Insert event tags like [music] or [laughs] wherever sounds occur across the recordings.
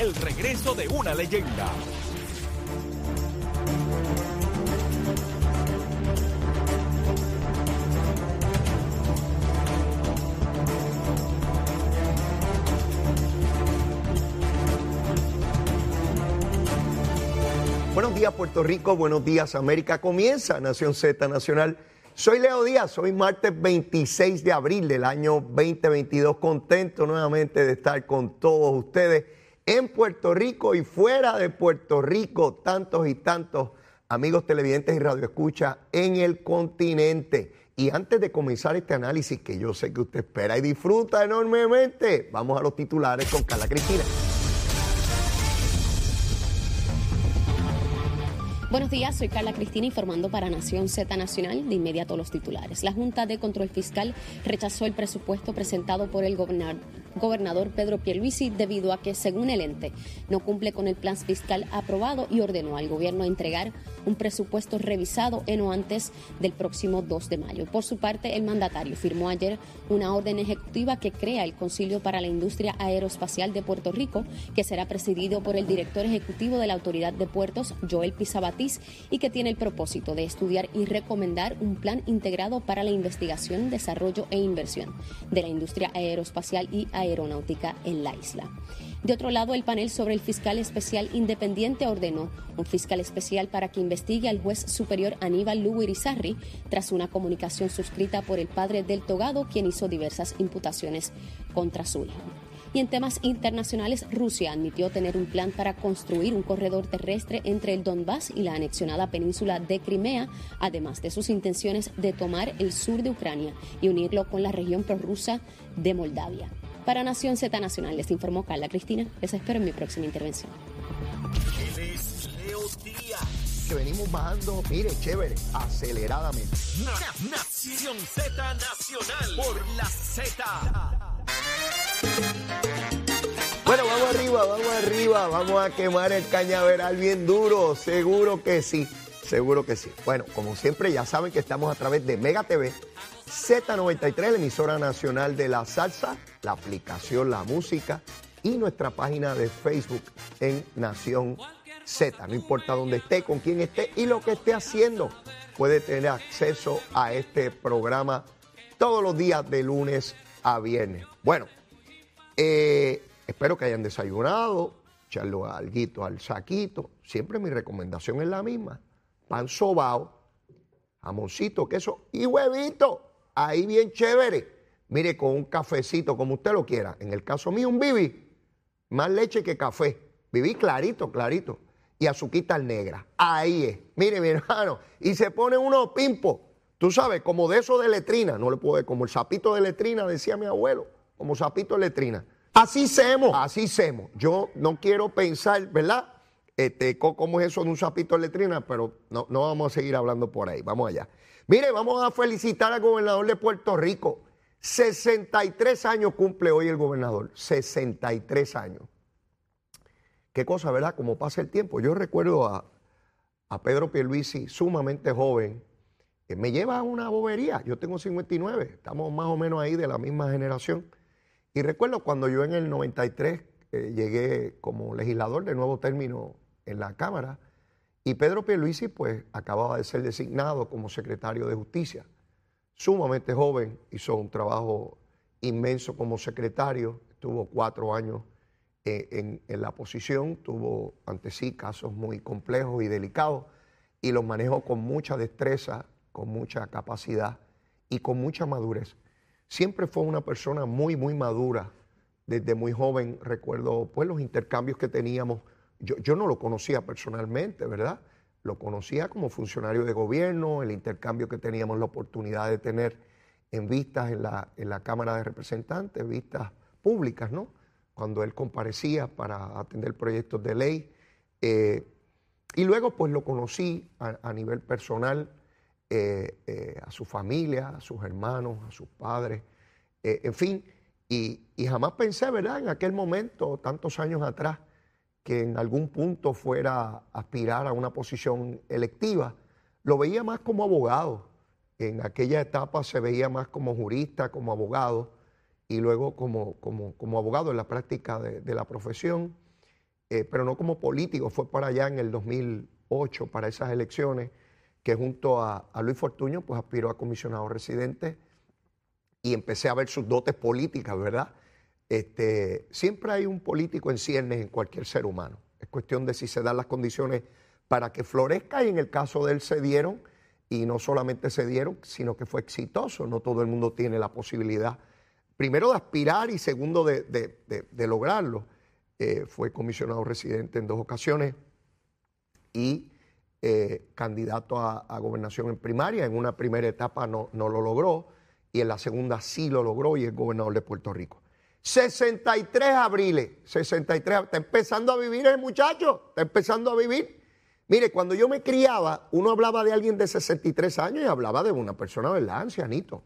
el regreso de una leyenda. Buenos días Puerto Rico, buenos días América. Comienza Nación Z Nacional. Soy Leo Díaz, hoy martes 26 de abril del año 2022. Contento nuevamente de estar con todos ustedes en Puerto Rico y fuera de Puerto Rico. Tantos y tantos amigos televidentes y radioescuchas en el continente. Y antes de comenzar este análisis que yo sé que usted espera y disfruta enormemente, vamos a los titulares con Carla Cristina. Buenos días, soy Carla Cristina informando para Nación Z Nacional. De inmediato los titulares. La Junta de Control Fiscal rechazó el presupuesto presentado por el gobernador, Pedro Pierluisi debido a que, según el ente, no cumple con el plan fiscal aprobado y ordenó al gobierno entregar un presupuesto revisado en o antes del próximo 2 de mayo. Por su parte, el mandatario firmó ayer una orden ejecutiva que crea el Concilio para la Industria Aeroespacial de Puerto Rico, que será presidido por el director ejecutivo de la Autoridad de Puertos, Joel Pizabat y que tiene el propósito de estudiar y recomendar un plan integrado para la investigación, desarrollo e inversión de la industria aeroespacial y aeronáutica en la isla. De otro lado, el panel sobre el fiscal especial independiente ordenó un fiscal especial para que investigue al juez superior Aníbal Lugo Irizarry tras una comunicación suscrita por el padre del togado, quien hizo diversas imputaciones contra su hijo. Y en temas internacionales, Rusia admitió tener un plan para construir un corredor terrestre entre el Donbass y la anexionada península de Crimea, además de sus intenciones de tomar el sur de Ucrania y unirlo con la región prorrusa de Moldavia. Para Nación Z Nacional les informó Carla Cristina. Les espero en mi próxima intervención. Que venimos bajando, mire, chévere, aceleradamente. Nación Z Nacional por la Z. Bueno, vamos arriba, vamos arriba, vamos a quemar el cañaveral bien duro, seguro que sí, seguro que sí. Bueno, como siempre ya saben que estamos a través de Mega TV, Z93, la emisora nacional de la salsa, la aplicación La Música y nuestra página de Facebook en Nación Z. No importa dónde esté, con quién esté y lo que esté haciendo, puede tener acceso a este programa todos los días de lunes a viernes. Bueno, eh, espero que hayan desayunado, echarlo alguito al saquito. Siempre mi recomendación es la misma. Pan sobao, jamoncito, queso y huevito. Ahí bien chévere. Mire, con un cafecito, como usted lo quiera. En el caso mío, un bibi. Más leche que café. Viví clarito, clarito. Y azuquita negra. Ahí es. Mire, mi [laughs] hermano. Y se pone uno pimpo. Tú sabes, como de eso de letrina. No le puedo como el sapito de letrina, decía mi abuelo como sapito de letrina. Así semos, así semos. Yo no quiero pensar, ¿verdad? Este, cómo es eso de un sapito de letrina, pero no, no vamos a seguir hablando por ahí. Vamos allá. Mire, vamos a felicitar al gobernador de Puerto Rico. 63 años cumple hoy el gobernador. 63 años. Qué cosa, ¿verdad? Como pasa el tiempo. Yo recuerdo a, a Pedro Pierluisi, sumamente joven, que me lleva a una bobería. Yo tengo 59, estamos más o menos ahí de la misma generación. Y recuerdo cuando yo en el 93 eh, llegué como legislador de nuevo término en la Cámara y Pedro Pierluisi pues acababa de ser designado como secretario de Justicia. Sumamente joven, hizo un trabajo inmenso como secretario, estuvo cuatro años en, en la posición, tuvo ante sí casos muy complejos y delicados y los manejó con mucha destreza, con mucha capacidad y con mucha madurez siempre fue una persona muy, muy madura. Desde muy joven recuerdo pues los intercambios que teníamos. Yo, no lo conocía personalmente, ¿verdad? Lo conocía como funcionario de gobierno, el intercambio que teníamos la oportunidad de tener en vistas en la, en la Cámara de Representantes, vistas públicas, ¿no? Cuando él comparecía para atender proyectos de ley. Eh, y luego pues lo conocí a nivel personal eh, eh, a su familia, a sus hermanos, a sus padres, en fin, y, jamás pensé, ¿verdad?, en aquel momento, tantos años atrás, que en algún punto fuera a aspirar a una posición electiva. Lo veía más como abogado. En aquella etapa se veía más como jurista, como abogado, y luego como, como, abogado en la práctica de, de la profesión. eh, pero no como político, fue para allá en el 2008, para esas elecciones, que junto a, a Luis Fortuño, pues aspiró a comisionado residente y empecé a ver sus dotes políticas, ¿verdad? Este, siempre hay un político en ciernes en cualquier ser humano. Es cuestión de si se dan las condiciones para que florezca y en el caso de él se dieron y no solamente se dieron, sino que fue exitoso. No todo el mundo tiene la posibilidad, primero de aspirar y segundo de, lograrlo. Eh, fue comisionado residente en dos ocasiones y eh, candidato a, gobernación en primaria. En una primera etapa no, no lo logró y en la segunda sí lo logró y es gobernador de Puerto Rico. 63 abriles, 63, está empezando a vivir el muchacho, está empezando a vivir. Mire, cuando yo me criaba, uno hablaba de alguien de 63 años y hablaba de una persona, ¿verdad? Ancianito.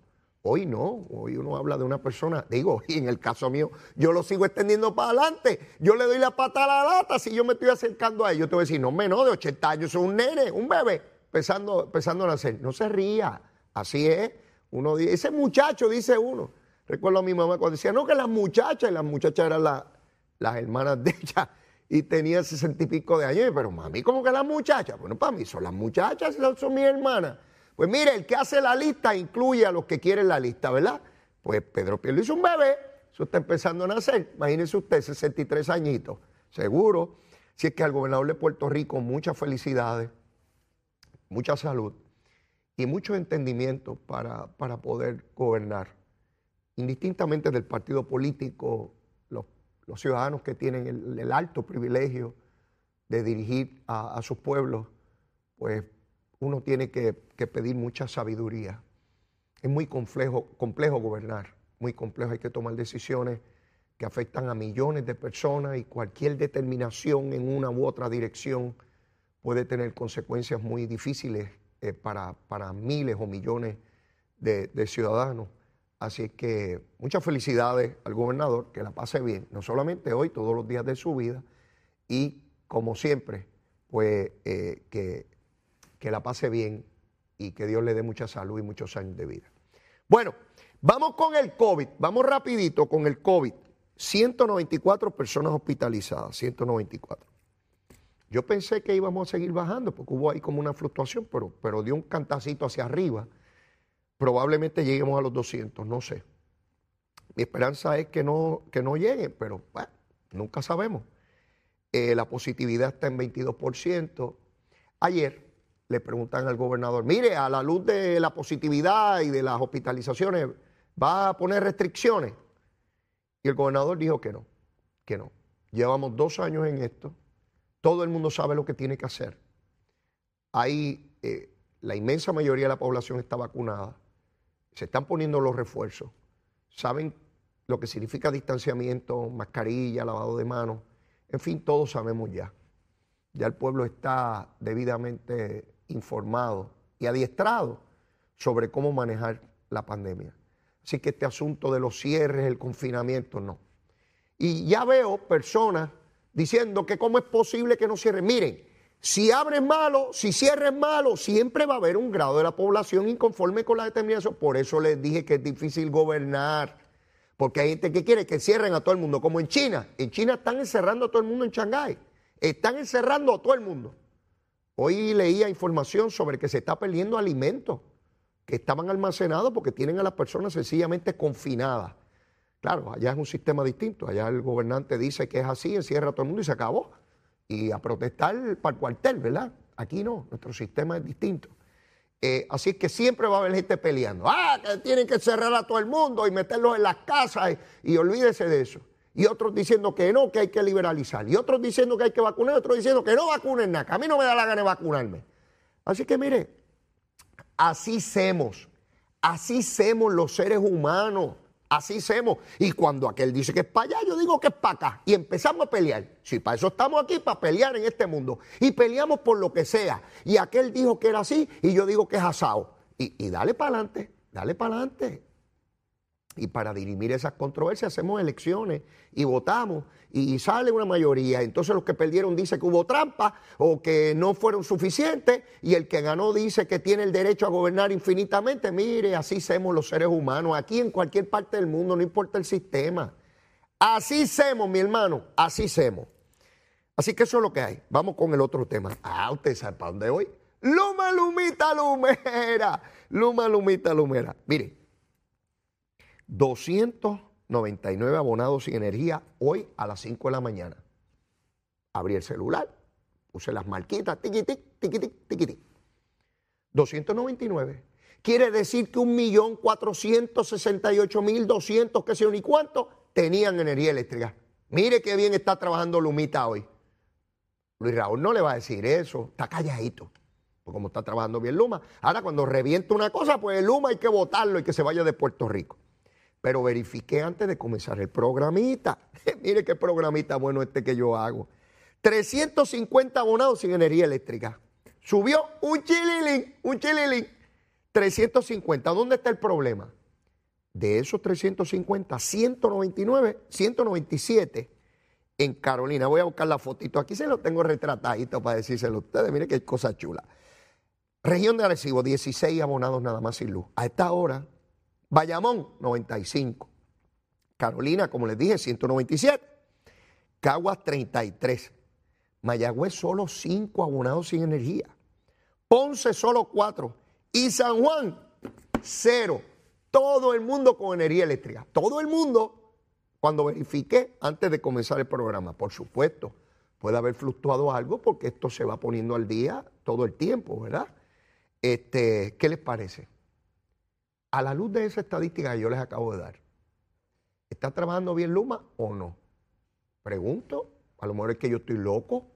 Hoy no, hoy uno habla de una persona, digo, [laughs] y en el caso mío, yo lo sigo extendiendo para adelante. Yo le doy la pata a la lata si yo me estoy acercando a ellos. Te voy a decir, no, menos de 80 años, soy un nene, un bebé, empezando, empezando a nacer. No se ría, así es. Uno dice, ese muchacho, dice uno. Recuerdo a mi mamá cuando decía, no, que las muchachas, y las muchachas eran las hermanas de ella, y tenía sesenta y pico de años, pero mami, ¿cómo que las muchachas? Bueno, para mí son las muchachas, son mis hermanas. Pues mire, el que hace la lista incluye a los que quieren la lista, ¿verdad? Pues Pedro Pielo hizo un bebé, eso está empezando a nacer, imagínese usted, 63 añitos, seguro. Si es que al gobernador de Puerto Rico muchas felicidades, mucha salud y mucho entendimiento para, para poder gobernar. Indistintamente del partido político, los, ciudadanos que tienen el, alto privilegio de dirigir a, sus pueblos, pues uno tiene que, pedir mucha sabiduría. Es muy complejo, gobernar, muy complejo, hay que tomar decisiones que afectan a millones de personas y cualquier determinación en una u otra dirección puede tener consecuencias muy difíciles eh, para, miles o millones de, ciudadanos. Así que muchas felicidades al gobernador, que la pase bien, no solamente hoy, todos los días de su vida, y como siempre, pues eh, que, que la pase bien y que Dios le dé mucha salud y muchos años de vida. Bueno, vamos con el COVID, vamos rapidito con el COVID. 194 personas hospitalizadas, 194. Yo pensé que íbamos a seguir bajando porque hubo ahí como una fluctuación, pero, pero dio un cantacito hacia arriba. Probablemente lleguemos a los 200, no sé. Mi esperanza es que no, que no llegue, pero nunca sabemos. Eh, la positividad está en 22%. Ayer le preguntan al gobernador, mire, a la luz de la positividad y de las hospitalizaciones, ¿va a poner restricciones? Y el gobernador dijo que no, que no. Llevamos dos años en esto todo el mundo sabe lo que tiene que hacer. Ahí eh, la inmensa mayoría de la población está vacunada. Se están poniendo los refuerzos. Saben lo que significa distanciamiento, mascarilla, lavado de manos. En fin, todos sabemos ya. Ya el pueblo está debidamente informado y adiestrado sobre cómo manejar la pandemia. Así que este asunto de los cierres, el confinamiento, no. Y ya veo personas diciendo que cómo es posible que no cierren. Miren, si abren malo, si cierren malo, siempre va a haber un grado de la población inconforme con la determinación. Por eso les dije que es difícil gobernar. Porque hay gente que quiere que cierren a todo el mundo, como en China. En China están encerrando a todo el mundo en Shanghái. Están encerrando a todo el mundo. Hoy leía información sobre que se está perdiendo alimentos que estaban almacenados porque tienen a las personas sencillamente confinadas. Claro, allá es un sistema distinto. Allá el gobernante dice que es así, encierra a todo el mundo y se acabó. Y a protestar para el cuartel, ¿verdad? Aquí no, nuestro sistema es distinto. Eh, así es que siempre va a haber gente peleando. Ah, que tienen que cerrar a todo el mundo y meterlos en las casas y, olvídese de eso. Y otros diciendo que no, que hay que liberalizar. Y otros diciendo que hay que vacunar, y otros diciendo que no vacunen nada, a mí no me da la gana de vacunarme. Así que mire, así somos, así somos los seres humanos. Así hacemos. Y cuando aquel dice que es para allá, yo digo que es para acá. Y empezamos a pelear. Si para eso estamos aquí, para pelear en este mundo. Y peleamos por lo que sea. Y aquel dijo que era así y yo digo que es asado. Y, y dale para adelante, dale para adelante. Y para dirimir esas controversias hacemos elecciones y votamos y sale una mayoría. Entonces los que perdieron dicen que hubo trampa o que no fueron suficientes y el que ganó dice que tiene el derecho a gobernar infinitamente. Mire, así somos los seres humanos, aquí en cualquier parte del mundo, no importa el sistema. Así somos, mi hermano, así somos. Así que eso es lo que hay. Vamos con el otro tema. Ah, usted sabe para dónde voy. Luma, lumita, lumera. Luma, lumita, lumera. Mire, 299 abonados sin energía hoy a las 5 de la mañana. Abrí el celular, puse las marquitas, tiqui, tiqui, tiqui, tiqui. 299. Quiere decir que 1.468.200, que sé ni cuánto, tenían energía eléctrica. Mire qué bien está trabajando Lumita hoy. Luis Raúl no le va a decir eso, está calladito, porque como está trabajando bien Luma. Ahora cuando revienta una cosa, pues Luma hay que votarlo y que se vaya de Puerto Rico. Pero verifiqué antes de comenzar el programita. [laughs] Mire qué programita bueno este que yo hago. 350 abonados sin energía eléctrica. Subió un chililín, un chililín. 350. ¿Dónde está el problema? De esos 350, 199, 197 en Carolina. Voy a buscar la fotito. Aquí se lo tengo retratadito para decírselo a ustedes. Miren qué cosa chula. Región de Arecibo, 16 abonados nada más sin luz. A esta hora, Bayamón, 95. Carolina, como les dije, 197. Caguas, 33. Mayagüez, solo 5 abonados sin energía. Ponce, solo 4. Y San Juan, 0. Todo el mundo con energía eléctrica. Todo el mundo cuando verifiqué antes de comenzar el programa, por supuesto, puede haber fluctuado algo porque esto se va poniendo al día todo el tiempo, ¿verdad? Este, ¿Qué les parece? A la luz de esa estadística que yo les acabo de dar, ¿está trabajando bien Luma o no? Pregunto, a lo mejor es que yo estoy loco,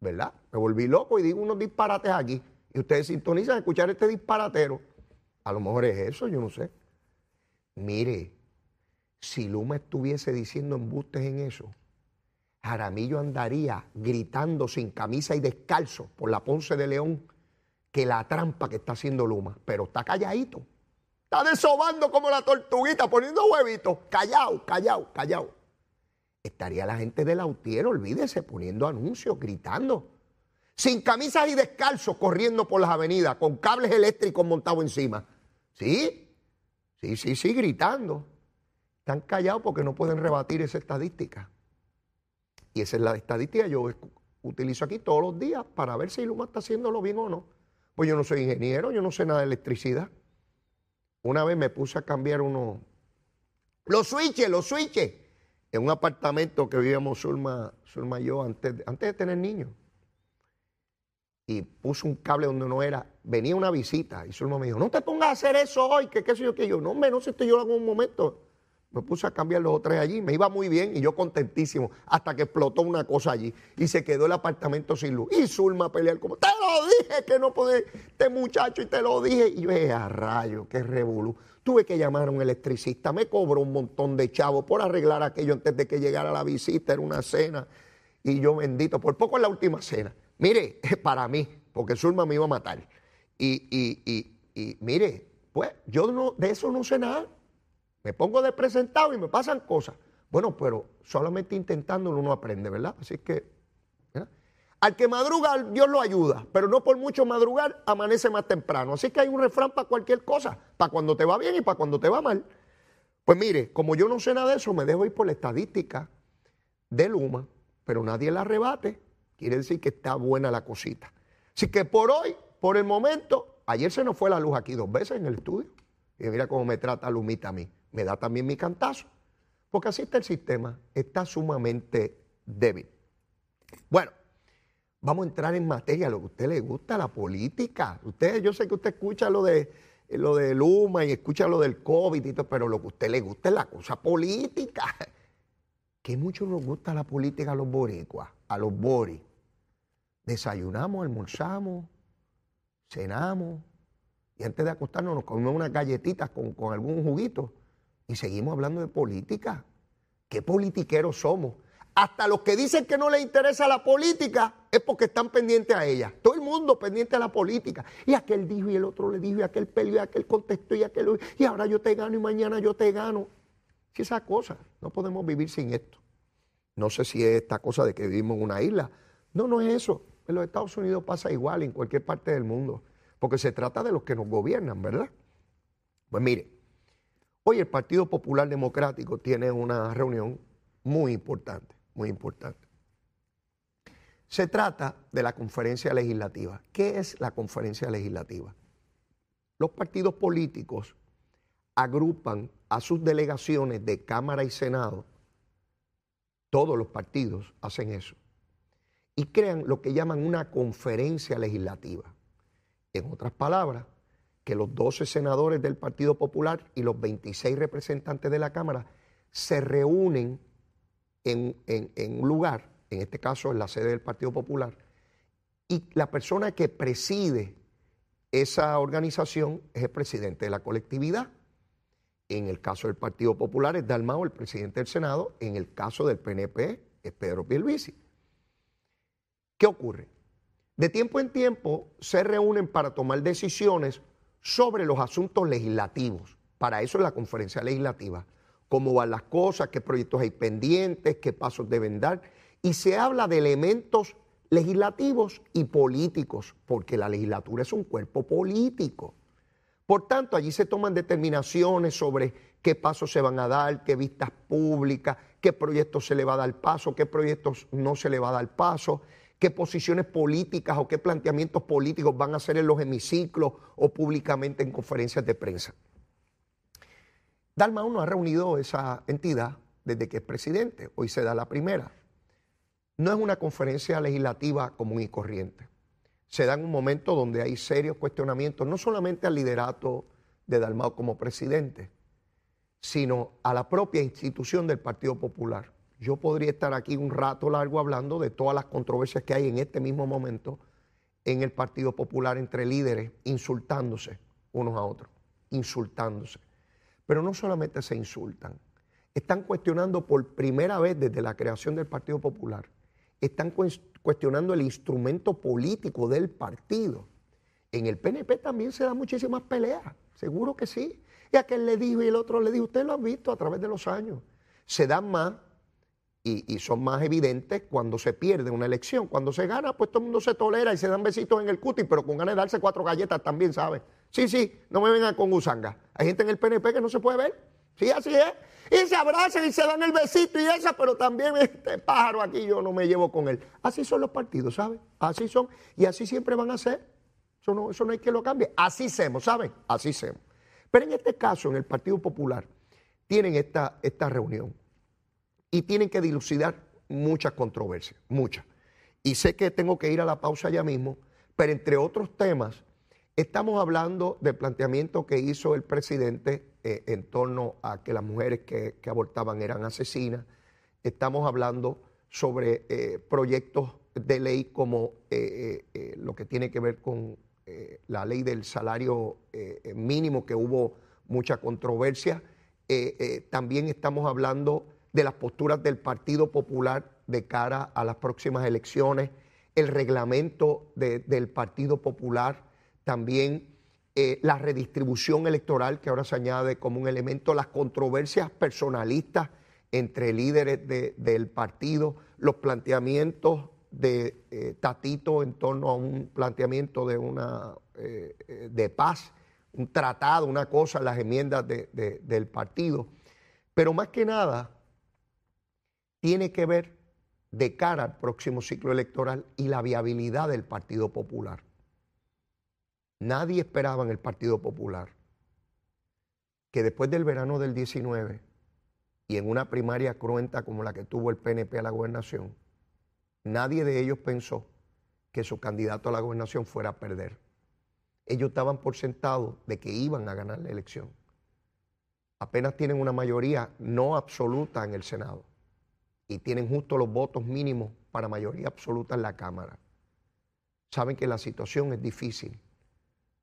¿verdad? Me volví loco y digo unos disparates aquí. Y ustedes sintonizan a escuchar este disparatero. A lo mejor es eso, yo no sé. Mire, si Luma estuviese diciendo embustes en eso, Jaramillo andaría gritando sin camisa y descalzo por la Ponce de León que la trampa que está haciendo Luma, pero está calladito. Está desobando como la tortuguita, poniendo huevitos, callado, callado, callado. Estaría la gente del autiero, olvídese, poniendo anuncios, gritando. Sin camisas y descalzos, corriendo por las avenidas, con cables eléctricos montados encima. ¿Sí? Sí, sí, sí, gritando. Están callados porque no pueden rebatir esa estadística. Y esa es la estadística que yo utilizo aquí todos los días para ver si Luma está haciéndolo bien o no. Pues yo no soy ingeniero, yo no sé nada de electricidad. Una vez me puse a cambiar uno. Los switches, los switches. En un apartamento que vivíamos Zulma, Zulma y yo antes, antes de tener niños. Y puse un cable donde no era. Venía una visita y Zulma me dijo, no te pongas a hacer eso hoy, que qué sé yo, que yo. No, hombre, no sé, esto yo lo hago un momento. Me puse a cambiar los tres allí, me iba muy bien y yo contentísimo, hasta que explotó una cosa allí y se quedó el apartamento sin luz. Y Zulma a pelear como, te lo dije que no puede este muchacho y te lo dije. Y yo dije, a rayo, qué revolú. Tuve que llamar a un electricista, me cobró un montón de chavos por arreglar aquello antes de que llegara la visita, era una cena. Y yo bendito, por poco en la última cena. Mire, [laughs] para mí, porque Zulma me iba a matar. Y, y, y, y mire, pues yo no, de eso no sé nada. Me pongo de presentado y me pasan cosas. Bueno, pero solamente intentándolo uno aprende, ¿verdad? Así que, al que madruga, Dios lo ayuda, pero no por mucho madrugar, amanece más temprano. Así que hay un refrán para cualquier cosa, para cuando te va bien y para cuando te va mal. Pues mire, como yo no sé nada de eso, me dejo ir por la estadística de Luma, pero nadie la rebate. Quiere decir que está buena la cosita. Así que por hoy, por el momento, ayer se nos fue la luz aquí dos veces en el estudio. Y mira cómo me trata Lumita a mí me da también mi cantazo. Porque así está el sistema, está sumamente débil. Bueno, vamos a entrar en materia, lo que a usted le gusta, la política. Usted, yo sé que usted escucha lo de lo de Luma y escucha lo del COVID y todo, pero lo que a usted le gusta es la cosa política. [laughs] Que mucho nos gusta la política a los boricuas, a los boris. Desayunamos, almorzamos, cenamos y antes de acostarnos nos comemos unas galletitas con, con algún juguito y seguimos hablando de política. ¿Qué politiqueros somos? Hasta los que dicen que no les interesa la política es porque están pendientes a ella. Todo el mundo pendiente a la política. Y aquel dijo y el otro le dijo y aquel peleó y aquel contestó y aquel... Y ahora yo te gano y mañana yo te gano. Si esa cosa, no podemos vivir sin esto. No sé si es esta cosa de que vivimos en una isla. No, no es eso. En los Estados Unidos pasa igual en cualquier parte del mundo. Porque se trata de los que nos gobiernan, ¿verdad? Pues mire, Hoy el Partido Popular Democrático tiene una reunión muy importante, muy importante. Se trata de la conferencia legislativa. ¿Qué es la conferencia legislativa? Los partidos políticos agrupan a sus delegaciones de Cámara y Senado, todos los partidos hacen eso, y crean lo que llaman una conferencia legislativa. En otras palabras, que los 12 senadores del Partido Popular y los 26 representantes de la Cámara se reúnen en, un lugar, en este caso en la sede del Partido Popular, y la persona que preside esa organización es el presidente de la colectividad. En el caso del Partido Popular es Dalmao, el presidente del Senado. En el caso del PNP es Pedro Pierluisi. ¿Qué ocurre? De tiempo en tiempo se reúnen para tomar decisiones sobre los asuntos legislativos. Para eso es la conferencia legislativa. Cómo van las cosas, qué proyectos hay pendientes, qué pasos deben dar. Y se habla de elementos legislativos y políticos, porque la legislatura es un cuerpo político. Por tanto, allí se toman determinaciones sobre qué pasos se van a dar, qué vistas públicas, qué proyectos se le va a dar paso, qué proyectos no se le va a dar paso, qué posiciones políticas o qué planteamientos políticos van a hacer en los hemiciclos o públicamente en conferencias de prensa. Dalmau no ha reunido esa entidad desde que es presidente, hoy se da la primera. No es una conferencia legislativa común y corriente. Se da en un momento donde hay serios cuestionamientos, no solamente al liderato de Dalmau como presidente, sino a la propia institución del Partido Popular yo podría estar aquí un rato largo hablando de todas las controversias que hay en este mismo momento en el Partido Popular entre líderes, insultándose unos a otros, insultándose. Pero no solamente se insultan, están cuestionando por primera vez desde la creación del Partido Popular, están cuestionando el instrumento político del partido. En el PNP también se dan muchísimas peleas, seguro que sí. Y aquel le dijo y el otro le dijo, usted lo han visto a través de los años. Se dan más y, son más evidentes cuando se pierde una elección. Cuando se gana, pues todo el mundo se tolera y se dan besitos en el cutis, pero con ganas de darse cuatro galletas también, ¿sabes? Sí, sí, no me vengan con usanga. Hay gente en el PNP que no se puede ver. Sí, así es. Y se abrazan y se dan el besito y esa, pero también este pájaro aquí yo no me llevo con él. Así son los partidos, ¿sabes? Así son. Y así siempre van a ser. Eso no, eso no hay que lo cambie. Así somos, ¿saben? Así somos. Pero en este caso, en el Partido Popular, tienen esta, esta reunión y tienen que dilucidar muchas controversias, muchas. Y sé que tengo que ir a la pausa ya mismo, pero entre otros temas, estamos hablando del planteamiento que hizo el presidente eh, en torno a que las mujeres que, abortaban eran asesinas. Estamos hablando sobre eh, proyectos de ley como eh, lo que tiene que ver con la ley del salario mínimo, que hubo mucha controversia. también estamos hablando de las posturas del Partido Popular de cara a las próximas elecciones, el reglamento del Partido Popular, también eh, la redistribución electoral que ahora se añade como un elemento, las controversias personalistas entre líderes del partido, los planteamientos de eh, Tatito en torno a un planteamiento de una eh, de paz, un tratado, una cosa, las enmiendas del partido. Pero más que nada, tiene que ver de cara al próximo ciclo electoral y la viabilidad del Partido Popular. Nadie esperaba en el Partido Popular que después del verano del 19 y en una primaria cruenta como la que tuvo el PNP a la gobernación, nadie de ellos pensó que su candidato a la gobernación fuera a perder. Ellos estaban por sentado de que iban a ganar la elección. Apenas tienen una mayoría no absoluta en el Senado y tienen justo los votos mínimos para mayoría absoluta en la Cámara. Saben que la situación es difícil.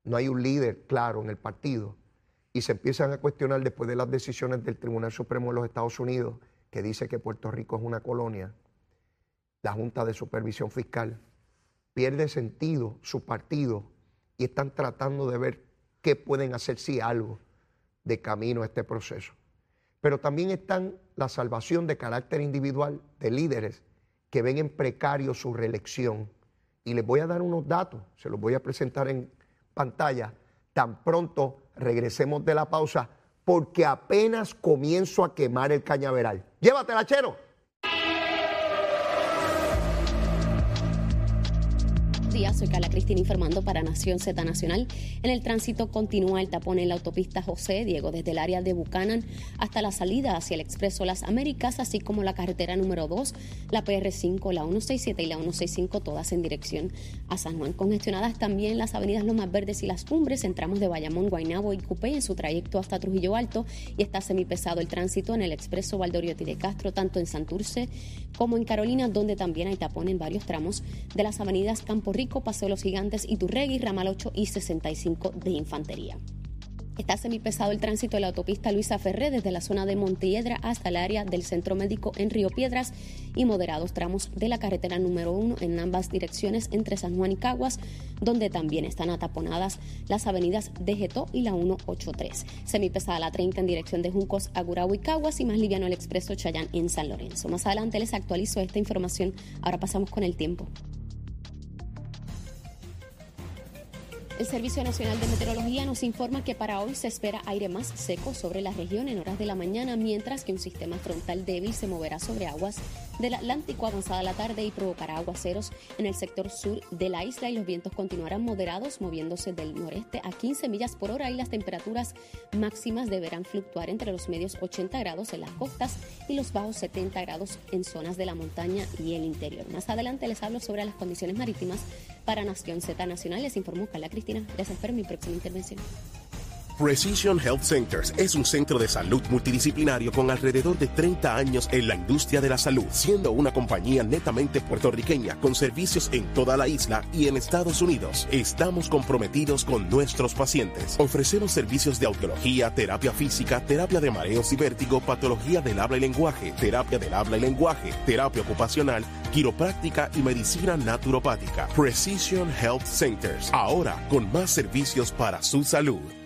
No hay un líder claro en el partido y se empiezan a cuestionar después de las decisiones del Tribunal Supremo de los Estados Unidos que dice que Puerto Rico es una colonia. La Junta de Supervisión Fiscal pierde sentido su partido y están tratando de ver qué pueden hacer si algo de camino a este proceso pero también están la salvación de carácter individual de líderes que ven en precario su reelección. Y les voy a dar unos datos, se los voy a presentar en pantalla tan pronto regresemos de la pausa, porque apenas comienzo a quemar el cañaveral. Llévatela, chero. Soy Carla Cristina informando para Nación Z Nacional. En el tránsito continúa el tapón en la autopista José Diego desde el área de Buchanan hasta la salida hacia el Expreso Las Américas, así como la carretera número 2, la PR5, la 167 y la 165, todas en dirección a San Juan. Congestionadas también las avenidas Lomas Verdes y Las Cumbres en tramos de Bayamón, Guaynabo y Cupé en su trayecto hasta Trujillo Alto y está semipesado el tránsito en el Expreso Valdoriotti de Castro, tanto en Santurce como en Carolina, donde también hay tapón en varios tramos de las avenidas Campo Rico, Paseo Los Gigantes, Iturregui, Ramal 8 y 65 de Infantería. Está semipesado el tránsito de la autopista Luisa Ferré desde la zona de Montiedra hasta el área del Centro Médico en Río Piedras y moderados tramos de la carretera número 1 en ambas direcciones entre San Juan y Caguas, donde también están ataponadas las avenidas de Getó y la 183. Semipesada la 30 en dirección de Juncos a y Caguas y más liviano el expreso Chayán en San Lorenzo. Más adelante les actualizo esta información. Ahora pasamos con el tiempo. El Servicio Nacional de Meteorología nos informa que para hoy se espera aire más seco sobre la región en horas de la mañana, mientras que un sistema frontal débil se moverá sobre aguas del Atlántico avanzada la tarde y provocará aguaceros en el sector sur de la isla y los vientos continuarán moderados moviéndose del noreste a 15 millas por hora y las temperaturas máximas deberán fluctuar entre los medios 80 grados en las costas y los bajos 70 grados en zonas de la montaña y el interior. Más adelante les hablo sobre las condiciones marítimas para Nación Z Nacional. Les informó Carla Cristina. Les espero en mi próxima intervención. Precision Health Centers es un centro de salud multidisciplinario con alrededor de 30 años en la industria de la salud, siendo una compañía netamente puertorriqueña con servicios en toda la isla y en Estados Unidos. Estamos comprometidos con nuestros pacientes. Ofrecemos servicios de audiología, terapia física, terapia de mareos y vértigo, patología del habla y lenguaje, terapia del habla y lenguaje, terapia ocupacional, quiropráctica y medicina naturopática. Precision Health Centers, ahora con más servicios para su salud.